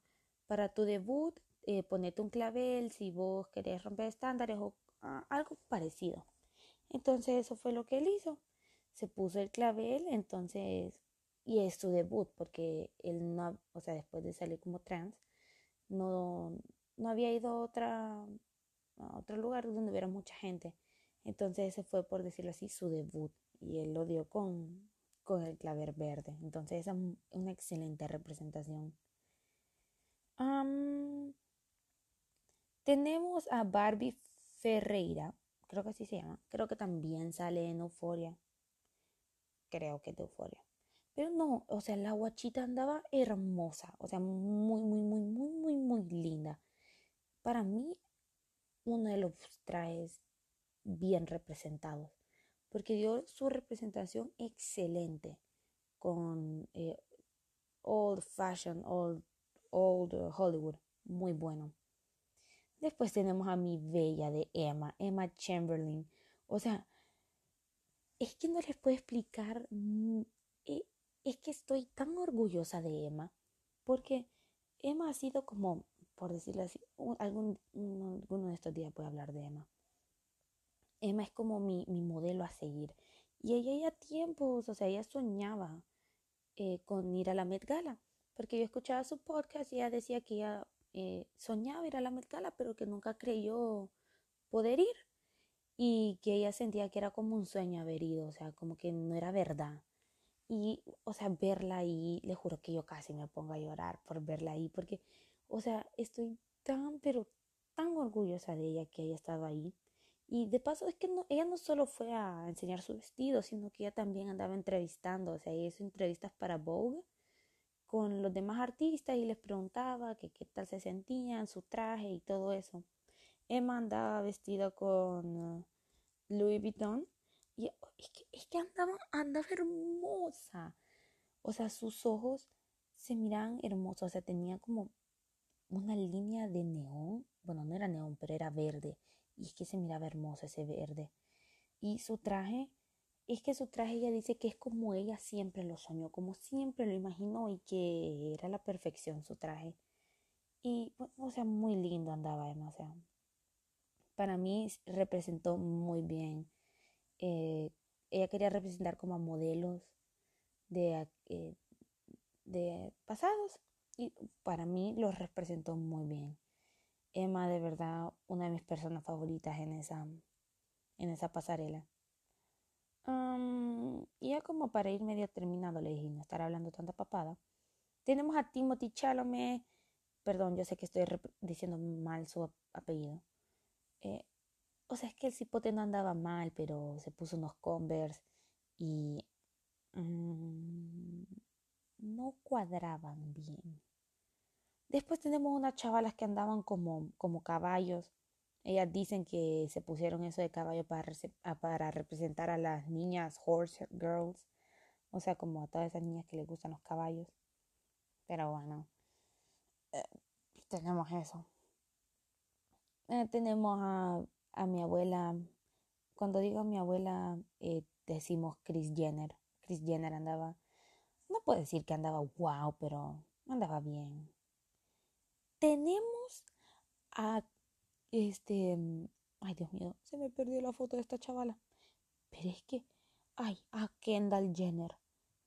para tu debut, eh, ponete un clavel si vos querés romper estándares o ah, algo parecido. Entonces eso fue lo que él hizo. Se puso el clavel, entonces, y es su debut, porque él no, o sea, después de salir como trans, no, no había ido a, otra, otro lugar donde hubiera mucha gente. Entonces ese fue, por decirlo así, su debut. Y él lo dio con, con el claver verde. Entonces es una excelente representación. tenemos a Barbie Ferreira, creo que así se llama. Creo que también sale en Euforia. Creo que es de Euforia. Pero no, o sea, la guachita andaba hermosa, o sea, muy, muy, muy, muy, muy, muy linda. Para mí, uno de los trajes bien representados, porque dio su representación excelente con eh, old fashion, old, old Hollywood, muy bueno. Después tenemos a mi bella de Emma, Emma Chamberlain. O sea, es que no les puedo explicar, mm, eh, es que estoy tan orgullosa de Emma, porque Emma ha sido como, por decirlo así, algún, alguno de estos días voy a hablar de Emma. Emma es como mi, mi modelo a seguir. Y ella ya tiempos, o sea, ella soñaba eh, con ir a la Met Gala, porque yo escuchaba su podcast y ella decía que ella eh, soñaba ir a la Met Gala, pero que nunca creyó poder ir y que ella sentía que era como un sueño haber ido, o sea, como que no era verdad. Y, o sea, verla ahí, le juro que yo casi me pongo a llorar por verla ahí, porque, o sea, estoy tan, pero tan orgullosa de ella que haya estado ahí. Y de paso es que ella no solo fue a enseñar su vestido, sino que ella también andaba entrevistando, o sea, hizo entrevistas para Vogue con los demás artistas y les preguntaba que qué tal se sentían, su traje y todo eso. Emma andaba vestida con uh, Louis Vuitton y es que, es que andaba, andaba hermosa. O sea, sus ojos se miraban hermosos, o sea, tenía como una línea de neón, bueno, no era neón, pero era verde y es que se miraba hermoso ese verde. Y su traje, es que su traje ella dice que es como ella siempre lo soñó, como siempre lo imaginó y que era la perfección su traje. Y, o sea, muy lindo andaba Emma, o sea, para mí representó muy bien. Eh, ella quería representar como a modelos de, eh, de pasados y para mí los representó muy bien. Emma, de verdad, una de mis personas favoritas en esa, en esa pasarela. Y ya como para ir medio terminado, le dije, no estar hablando tanta papada. Tenemos a Timothy Chalamet. Perdón, yo sé que estoy diciendo mal su apellido. Eh, o sea, es que el cipote no andaba mal, pero se puso unos Converse y mm, no cuadraban bien. Después tenemos unas chavalas que andaban como, como caballos. Ellas dicen que se pusieron eso de caballo para, ah, para representar a las niñas horse girls. O sea, como a todas esas niñas que les gustan los caballos. Pero bueno, eh, tenemos eso. Eh, tenemos a, a, mi abuela. Cuando digo a mi abuela, eh, decimos Chris Jenner. Chris Jenner andaba, no puedo decir que andaba wow, pero andaba bien tenemos a este, mm, ay Dios mío, se me perdió la foto de esta chavala. Pero es que, ay, a Kendall Jenner.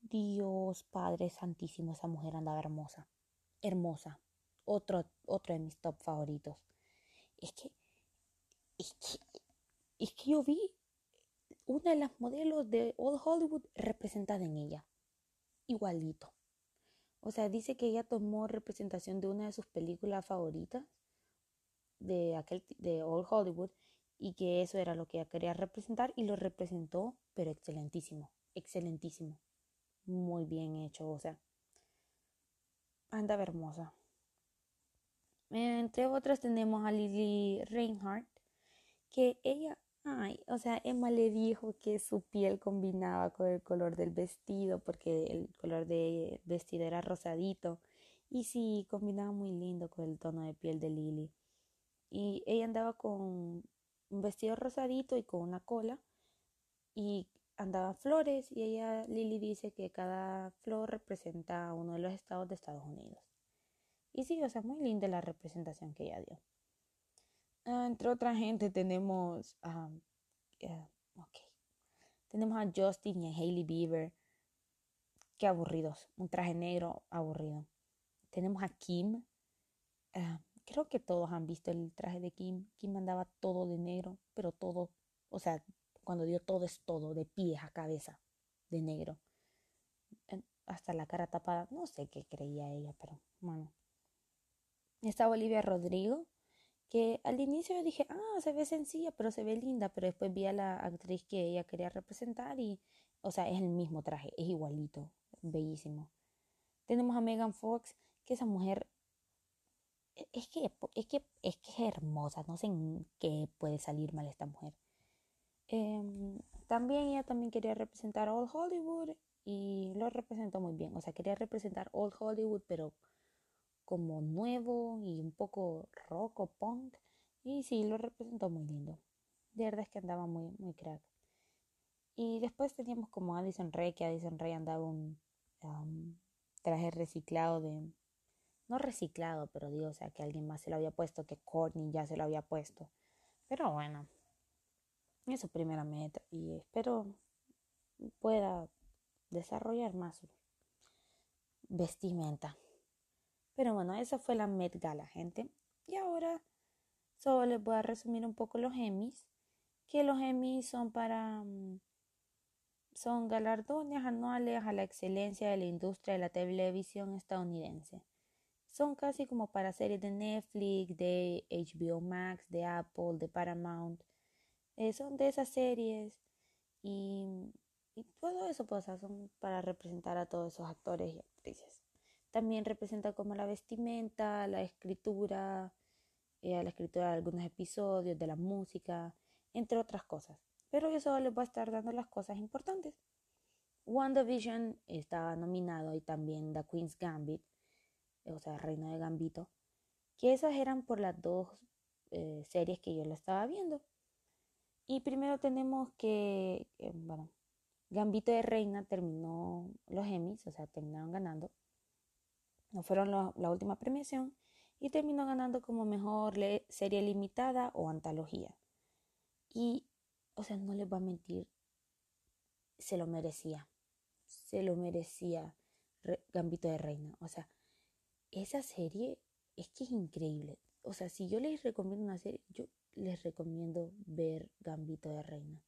Dios Padre Santísimo, esa mujer andaba hermosa. Hermosa. Otro, otro de mis top favoritos. Es que, es que, es que yo vi una de las modelos de Old Hollywood representada en ella. Igualito. O sea, dice que ella tomó representación de una de sus películas favoritas de aquel de Old Hollywood y que eso era lo que ella quería representar y lo representó, pero excelentísimo, excelentísimo. Muy bien hecho, o sea, anda hermosa. Entre otras tenemos a Lily Reinhardt, que ella Ay, o sea, Emma le dijo que su piel combinaba con el color del vestido, porque el color del vestido era rosadito. Y sí, combinaba muy lindo con el tono de piel de Lily. Y ella andaba con un vestido rosadito y con una cola. Y andaba flores. Y ella, Lily dice que cada flor representa uno de los estados de Estados Unidos. Y sí, o sea, muy linda la representación que ella dio. Ah, entre otra gente tenemos a Ok. Tenemos a Justin y a Hailey Bieber. Qué aburridos. Un traje negro aburrido. Tenemos a Kim. Ah, creo que todos han visto el traje de Kim. Kim andaba todo de negro, pero todo, o sea, cuando dio todo es todo, de pies a cabeza, de negro. Hasta la cara tapada. No sé qué creía ella, pero bueno. Está Olivia Rodrigo, que al inicio yo dije, ah, se ve sencilla, pero se ve linda, pero después vi a la actriz que ella quería representar y, o sea, es el mismo traje, es igualito, bellísimo. Tenemos a Megan Fox, que esa mujer es que, es que, es que es hermosa, no sé en qué puede salir mal esta mujer. Em, también ella también quería representar Old Hollywood y lo representó muy bien. O sea, quería representar Old Hollywood, pero como nuevo y un poco rock o punk. Y sí, lo representó muy lindo. De verdad es que andaba muy, muy crack. Y después teníamos como Addison Rae, que Addison Rae andaba un traje reciclado de... No reciclado, pero digo, o sea, que alguien más se lo había puesto, que Courtney ya se lo había puesto. Pero bueno, es su primera meta y espero pueda desarrollar más su vestimenta. Pero bueno, esa fue la Met Gala, gente. Y ahora solo les voy a resumir un poco los Emmys, que los Emmys son para mm, son galardones anuales a la excelencia de la industria de la televisión estadounidense. Son casi como para series de Netflix, de HBO Max, de Apple, de Paramount. Eh, son de esas series y, y todo eso, pues, son para representar a todos esos actores y actrices. También representa como la vestimenta, la escritura, eh, la escritura de algunos episodios, de la música, entre otras cosas. Pero yo solo les voy a estar dando las cosas importantes. WandaVision está nominado y también The Queen's Gambit, o sea, Reino de Gambito, que esas eran por las dos eh, series que yo lo estaba viendo. Y primero tenemos que, eh, bueno, Gambito de Reina terminó los Emmys, o sea, terminaron ganando no fueron la última premiación y terminó ganando como mejor serie limitada o antología. Y, o sea, no les voy a mentir, se lo merecía, se lo merecía Gambito de Reina. O sea, esa serie es que es increíble. O sea, si yo les recomiendo una serie, yo les recomiendo ver Gambito de Reina.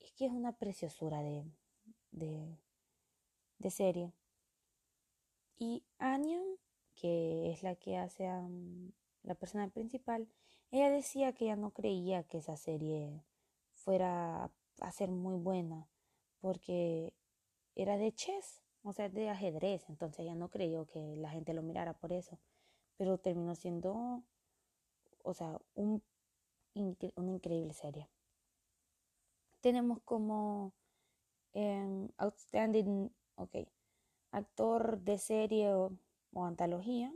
Es que es una preciosura de, de, de serie. Y Anya, que es la que hace a la persona principal, ella decía que ella no creía que esa serie fuera a ser muy buena porque era de chess, o sea, de ajedrez, entonces ella no creyó que la gente lo mirara por eso, pero terminó siendo, o sea, un, una increíble serie. Tenemos como em, Outstanding, ok, actor de serie o, antología.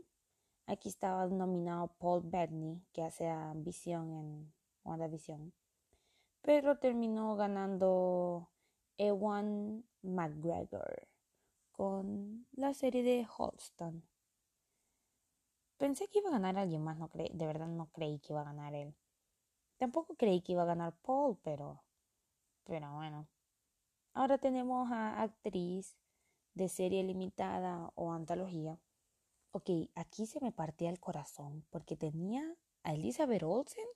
Aquí estaba nominado Paul Bettany, que hace a Visión en WandaVision. Pero terminó ganando Ewan McGregor con la serie de Holston. Pensé que iba a ganar alguien más, no de verdad no creí que iba a ganar él. Tampoco creí que iba a ganar Paul, pero, pero bueno. Ahora tenemos a actriz de serie limitada o antología, ok, aquí se me partía el corazón porque tenía a Elizabeth Olsen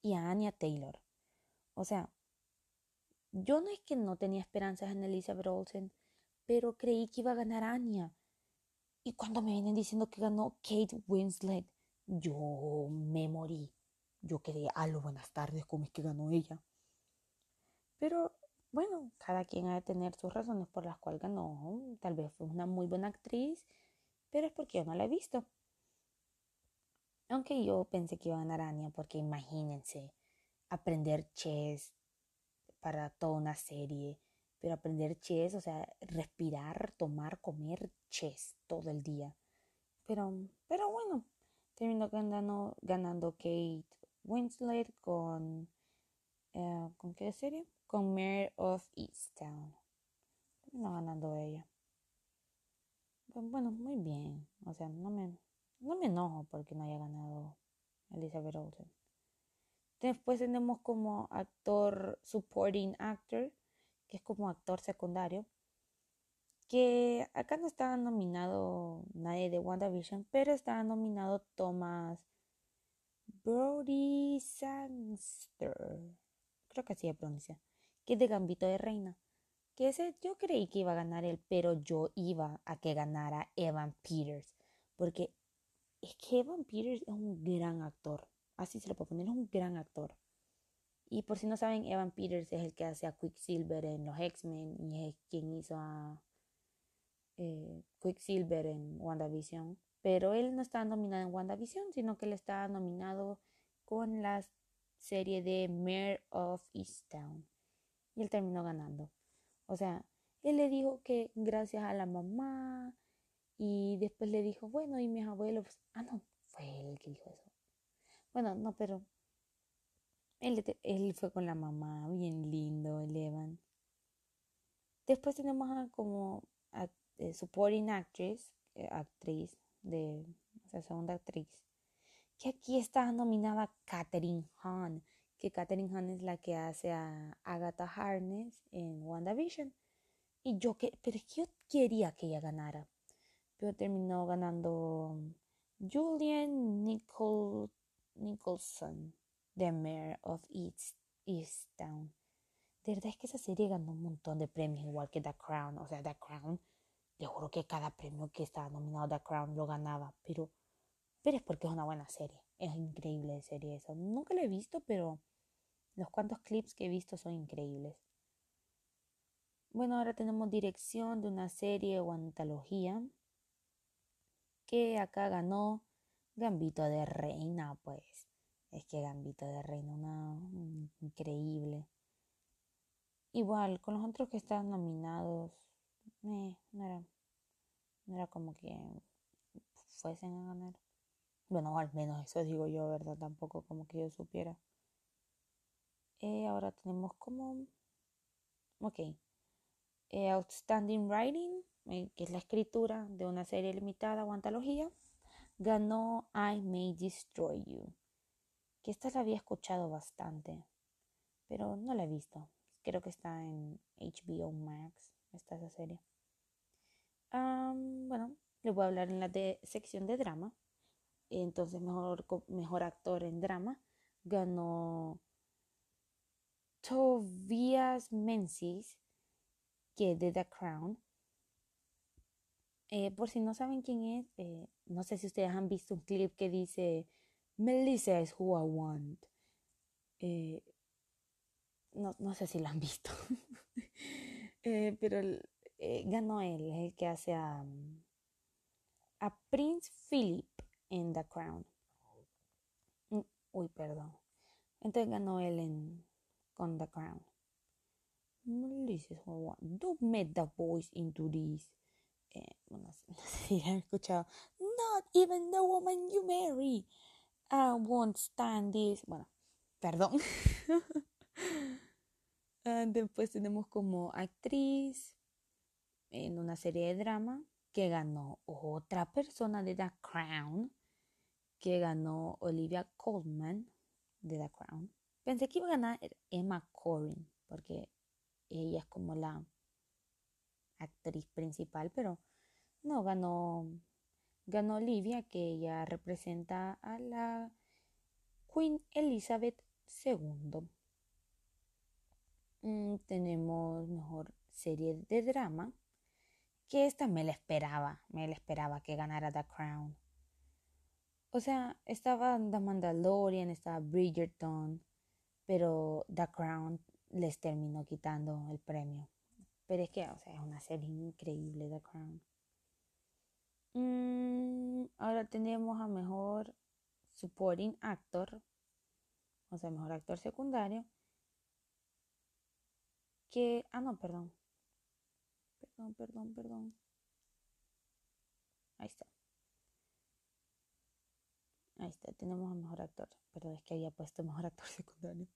y a Anya Taylor. O sea, yo no es que no tenía esperanzas en Elizabeth Olsen, pero creí que iba a ganar Anya. Y cuando me vienen diciendo que ganó Kate Winslet, yo me morí. Yo quedé, lo buenas tardes, ¿cómo es que ganó ella? Pero bueno, cada quien ha de tener sus razones por las cuales ganó. Tal vez fue una muy buena actriz, pero es porque yo no la he visto. Aunque yo pensé que iba a ganar Anya, porque imagínense, aprender chess para toda una serie, pero aprender chess, o sea, respirar, tomar, comer chess todo el día. Pero, pero bueno, terminó ganando, ganando Kate Winslet con, eh, ¿con qué serie? con Mare of Easttown. No ganando ella. Bueno, muy bien. O sea, no me, no me enojo porque no haya ganado Elizabeth Olsen. Después tenemos como actor supporting actor, que es como actor secundario, que acá no está nominado nadie de WandaVision, pero está nominado Thomas Brody Sangster, creo que así se pronuncia, que es de Gambito de Reina. Que ese yo creí que iba a ganar él, pero yo iba a que ganara Evan Peters, porque es que Evan Peters es un gran actor, así se lo puedo poner, es un gran actor. Y por si no saben, Evan Peters es el que hace a Quicksilver en los X-Men y es quien hizo a eh, Quicksilver en WandaVision. Pero él no está nominado en WandaVision, sino que él está nominado con la serie de Mayor of Easttown. Y él terminó ganando. O sea, él le dijo que gracias a la mamá y después le dijo, bueno, y mis abuelos, ah, no, fue él el que dijo eso. Bueno, no, pero él, fue con la mamá, bien lindo, el Evan. Después tenemos a como a, eh, supporting actress, eh, actriz de, o sea, segunda actriz, que aquí está nominada Katherine Hahn, que Katherine Hahn es la que hace a Agatha Harness en WandaVision. Y yo que, pero yo quería que ella ganara, pero terminó ganando Julian Nicol, Nicholson, The Mayor of East, Easttown. De verdad es que esa serie ganó un montón de premios, igual que The Crown. O sea, The Crown, le juro que cada premio que estaba nominado The Crown lo ganaba. Pero, pero es porque es una buena serie. Es increíble de serie eso. Nunca la he visto, pero los cuantos clips que he visto son increíbles. Bueno, ahora tenemos dirección de una serie o antología que acá ganó Gambito de Reina, pues. Es que Gambito de Reina, una increíble. Igual, con los otros que estaban nominados, no, era, no era como que fuesen a ganar. Bueno, al menos eso digo yo, ¿verdad? Tampoco como que yo supiera. Eh, ahora tenemos como... Ok. Eh, outstanding Writing, eh, que es la escritura de una serie limitada o antología, ganó I May Destroy You. Que esta la había escuchado bastante, pero no la he visto. Creo que está en HBO Max, está esa serie. bueno, les voy a hablar en la sección de drama. Entonces, mejor, mejor actor en drama ganó Tobias Menzies, que de The Crown. Eh, por si no saben quién es, eh, no sé si ustedes han visto un clip que dice Melissa is who I want. Eh, no, no, sé si lo han visto, <laughs> pero ganó él, es el que hace a, a Prince Philip en The Crown. Mm, uy, perdón. Entonces ganó él en con The Crown. Don't make the voice into this. Eh, <laughs> no, sé, si han escuchado. Not even the woman you marry. I won't stand this. Bueno, perdón. <laughs> Ah, después tenemos como actriz en una serie de drama que ganó otra persona de The Crown, que ganó Olivia Colman de The Crown. Pensé que iba a ganar Emma Corrin, porque ella es como la actriz principal, pero no, ganó, ganó Olivia, que ella representa a la Queen Elizabeth II. Mm, tenemos mejor serie de drama, que esta me la esperaba, me la esperaba que ganara The Crown. O sea, estaba The Mandalorian, estaba Bridgerton, pero The Crown les terminó quitando el premio. Pero es que, o sea, es una serie increíble, The Crown. Mm, ahora tenemos a mejor supporting actor, o sea, mejor actor secundario. Que, ah, no, perdón. Perdón, perdón, perdón. Ahí está. Ahí está, tenemos a mejor actor. Pero es que había puesto mejor actor <laughs> secundario.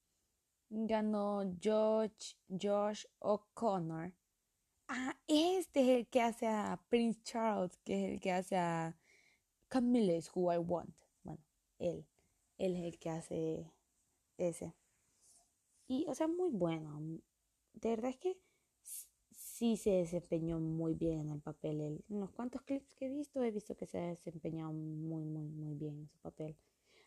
Ganó George, Josh O'Connor. Ah, este es el que hace a Prince Charles, que es el que hace a Camille is who I want. Bueno, él. Él es el que hace ese. Y, o sea, muy bueno. De verdad es que sí se desempeñó muy bien en el papel. en los cuantos clips que he visto, he visto que se ha desempeñado muy, muy, muy bien en su papel.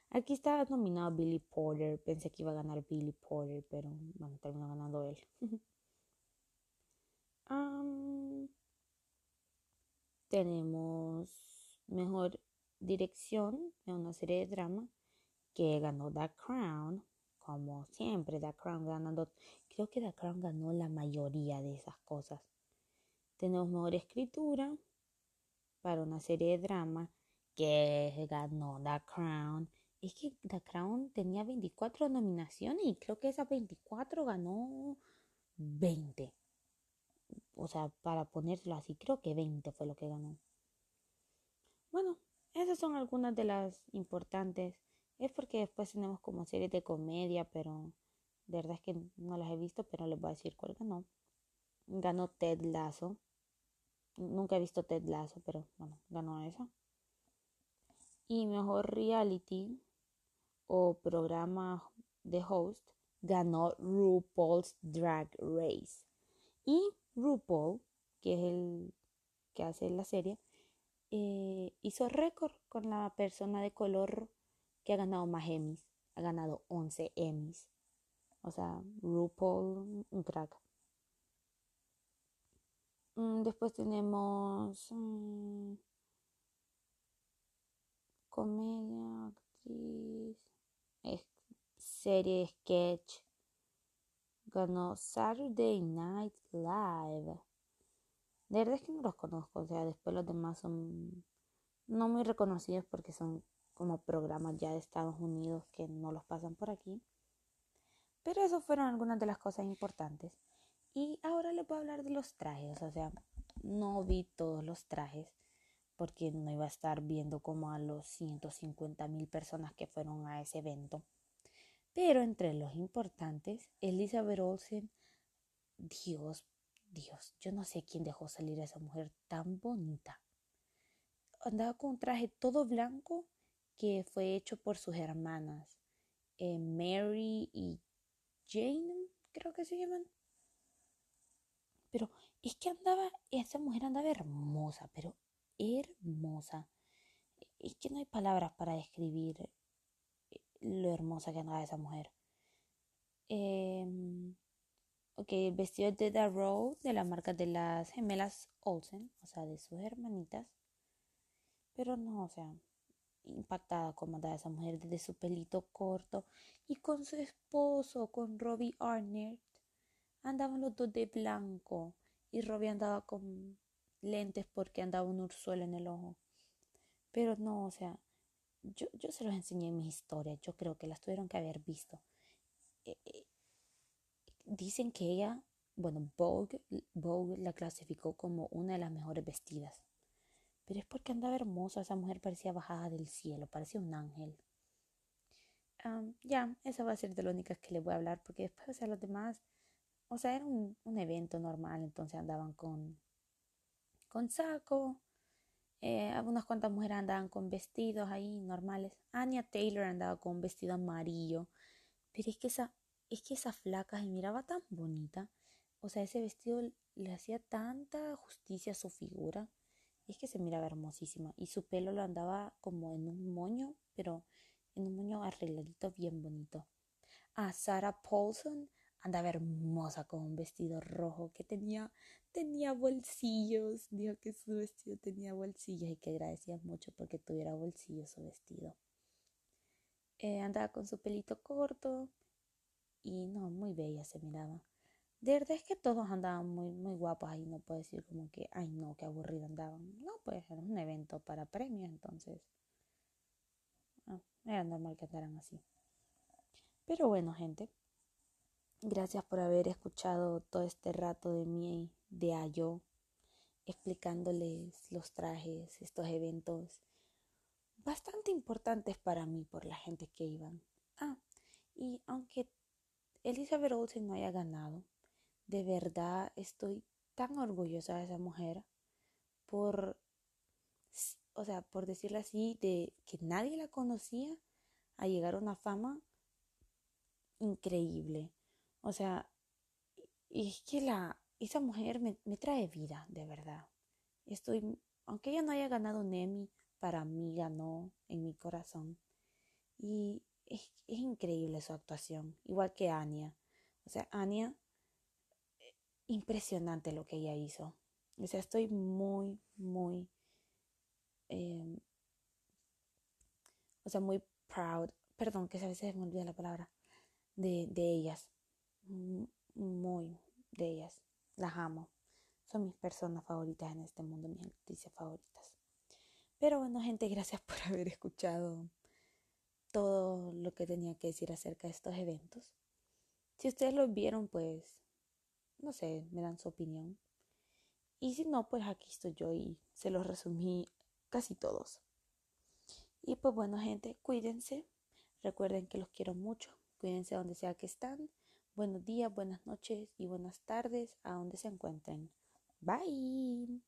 Aquí está nominado Billy Porter. Pensé que iba a ganar Billy Porter, pero bueno, terminó ganando él. <laughs> tenemos mejor dirección en una serie de drama que ganó The Crown, como siempre, The Crown ganando. Creo que The Crown ganó la mayoría de esas cosas. Tenemos mejor escritura para una serie de drama que ganó The Crown. Es que The Crown tenía 24 nominaciones y creo que esas 24 ganó 20 o sea, para ponerlo así, creo que 20 fue lo que ganó. Bueno, esas son algunas de las importantes. Es porque después tenemos como series de comedia, pero de verdad es que no las he visto, pero les voy a decir cuál ganó. Ganó Ted Lasso. Nunca he visto Ted Lasso, pero bueno, ganó esa. Y mejor reality o programa de host ganó RuPaul's Drag Race. Y RuPaul, que es el que hace la serie, eh, hizo récord con la persona de color que ha ganado más Emmys. Ha ganado 11 Emmys. O sea, RuPaul, un crack. Mm, después tenemos mm, comedia, actriz, serie, sketch, ganó Saturday Night Live. De verdad es que no los conozco, o sea, después los demás son no muy reconocidos porque son como programas ya de Estados Unidos que no los pasan por aquí. Pero eso fueron algunas de las cosas importantes. Y ahora les voy a hablar de los trajes, o sea, no vi todos los trajes porque no iba a estar viendo como a los 150 mil personas que fueron a ese evento. Pero entre los importantes, Elizabeth Olsen, Dios, Dios, yo no sé quién dejó salir a esa mujer tan bonita. Andaba con un traje todo blanco que fue hecho por sus hermanas, eh, Mary y Jane, creo que se llaman. Pero es que andaba, esa mujer andaba hermosa, pero hermosa. Es que no hay palabras para describir lo hermosa que andaba esa mujer. Eh, ok, el vestido de The Row de la marca de las gemelas Olsen, o sea, de sus hermanitas. Pero no, o sea, impactada como andaba esa mujer desde su pelito corto y con su esposo, con Robbie Arnett. Andaban los dos de blanco y Robbie andaba con lentes porque andaba un ursuelo en el ojo. Pero no, o sea, yo, yo se los enseñé en mis historias, yo creo que las tuvieron que haber visto. Eh, eh, dicen que ella, bueno, Vogue, Vogue la clasificó como una de las mejores vestidas. Pero es porque andaba hermosa, esa mujer parecía bajada del cielo, parecía un ángel. ya, esa va a ser de las únicas que les voy a hablar, porque después, o sea, los demás, o sea, era un, un evento normal, entonces andaban con, con saco, eh, algunas cuantas mujeres andaban con vestidos ahí normales. Anya Taylor andaba con un vestido amarillo. Pero es que esa, es que esa flaca se miraba tan bonita. O sea, ese vestido le hacía tanta justicia a su figura. Es que se miraba hermosísima. Y su pelo lo andaba como en un moño, pero en un moño arregladito bien bonito. A Sarah Paulson andaba hermosa con un vestido rojo que tenía, tenía bolsillos. Dijo que su vestido tenía bolsillos y que agradecía mucho porque tuviera bolsillos su vestido. Eh, andaba con su pelito corto y no, muy bella se miraba. De verdad es que todos andaban muy, muy guapos ahí, no puedo decir como que, ay no, qué aburrido andaban. No, pues era un evento para premios, entonces ah, era normal que andaran así. Pero bueno, gente, Gracias por haber escuchado todo este rato de mí, de Ayo, explicándoles los trajes, estos eventos bastante importantes para mí por la gente que iban. Ah, y aunque Elizabeth Olsen no haya ganado, de verdad estoy tan orgullosa de esa mujer por, o sea, por decirlo así, de que nadie la conocía a llegar a una fama increíble. O sea, es que la, esa mujer me, me trae vida, de verdad. Estoy, aunque ella no haya ganado un Emmy, para mí ganó en mi corazón. Y es, es increíble su actuación, igual que Anya. O sea, Anya, impresionante lo que ella hizo. O sea, estoy muy, muy, eh, o sea, muy proud, perdón, que a veces me olvida la palabra, de, de ellas. Muy de ellas. Las amo. Son mis personas favoritas en este mundo, mis actrices favoritas. Pero bueno, gente, gracias por <laughs> haber escuchado todo lo que tenía que decir acerca de estos eventos. Si ustedes los vieron, pues, no sé, me dan su opinión. Y si no, pues aquí estoy yo y se los resumí casi todos. Y pues bueno, gente, cuídense. Recuerden que los quiero mucho. Cuídense donde sea que están. Buenos días, buenas noches y buenas tardes a donde se encuentren. Bye.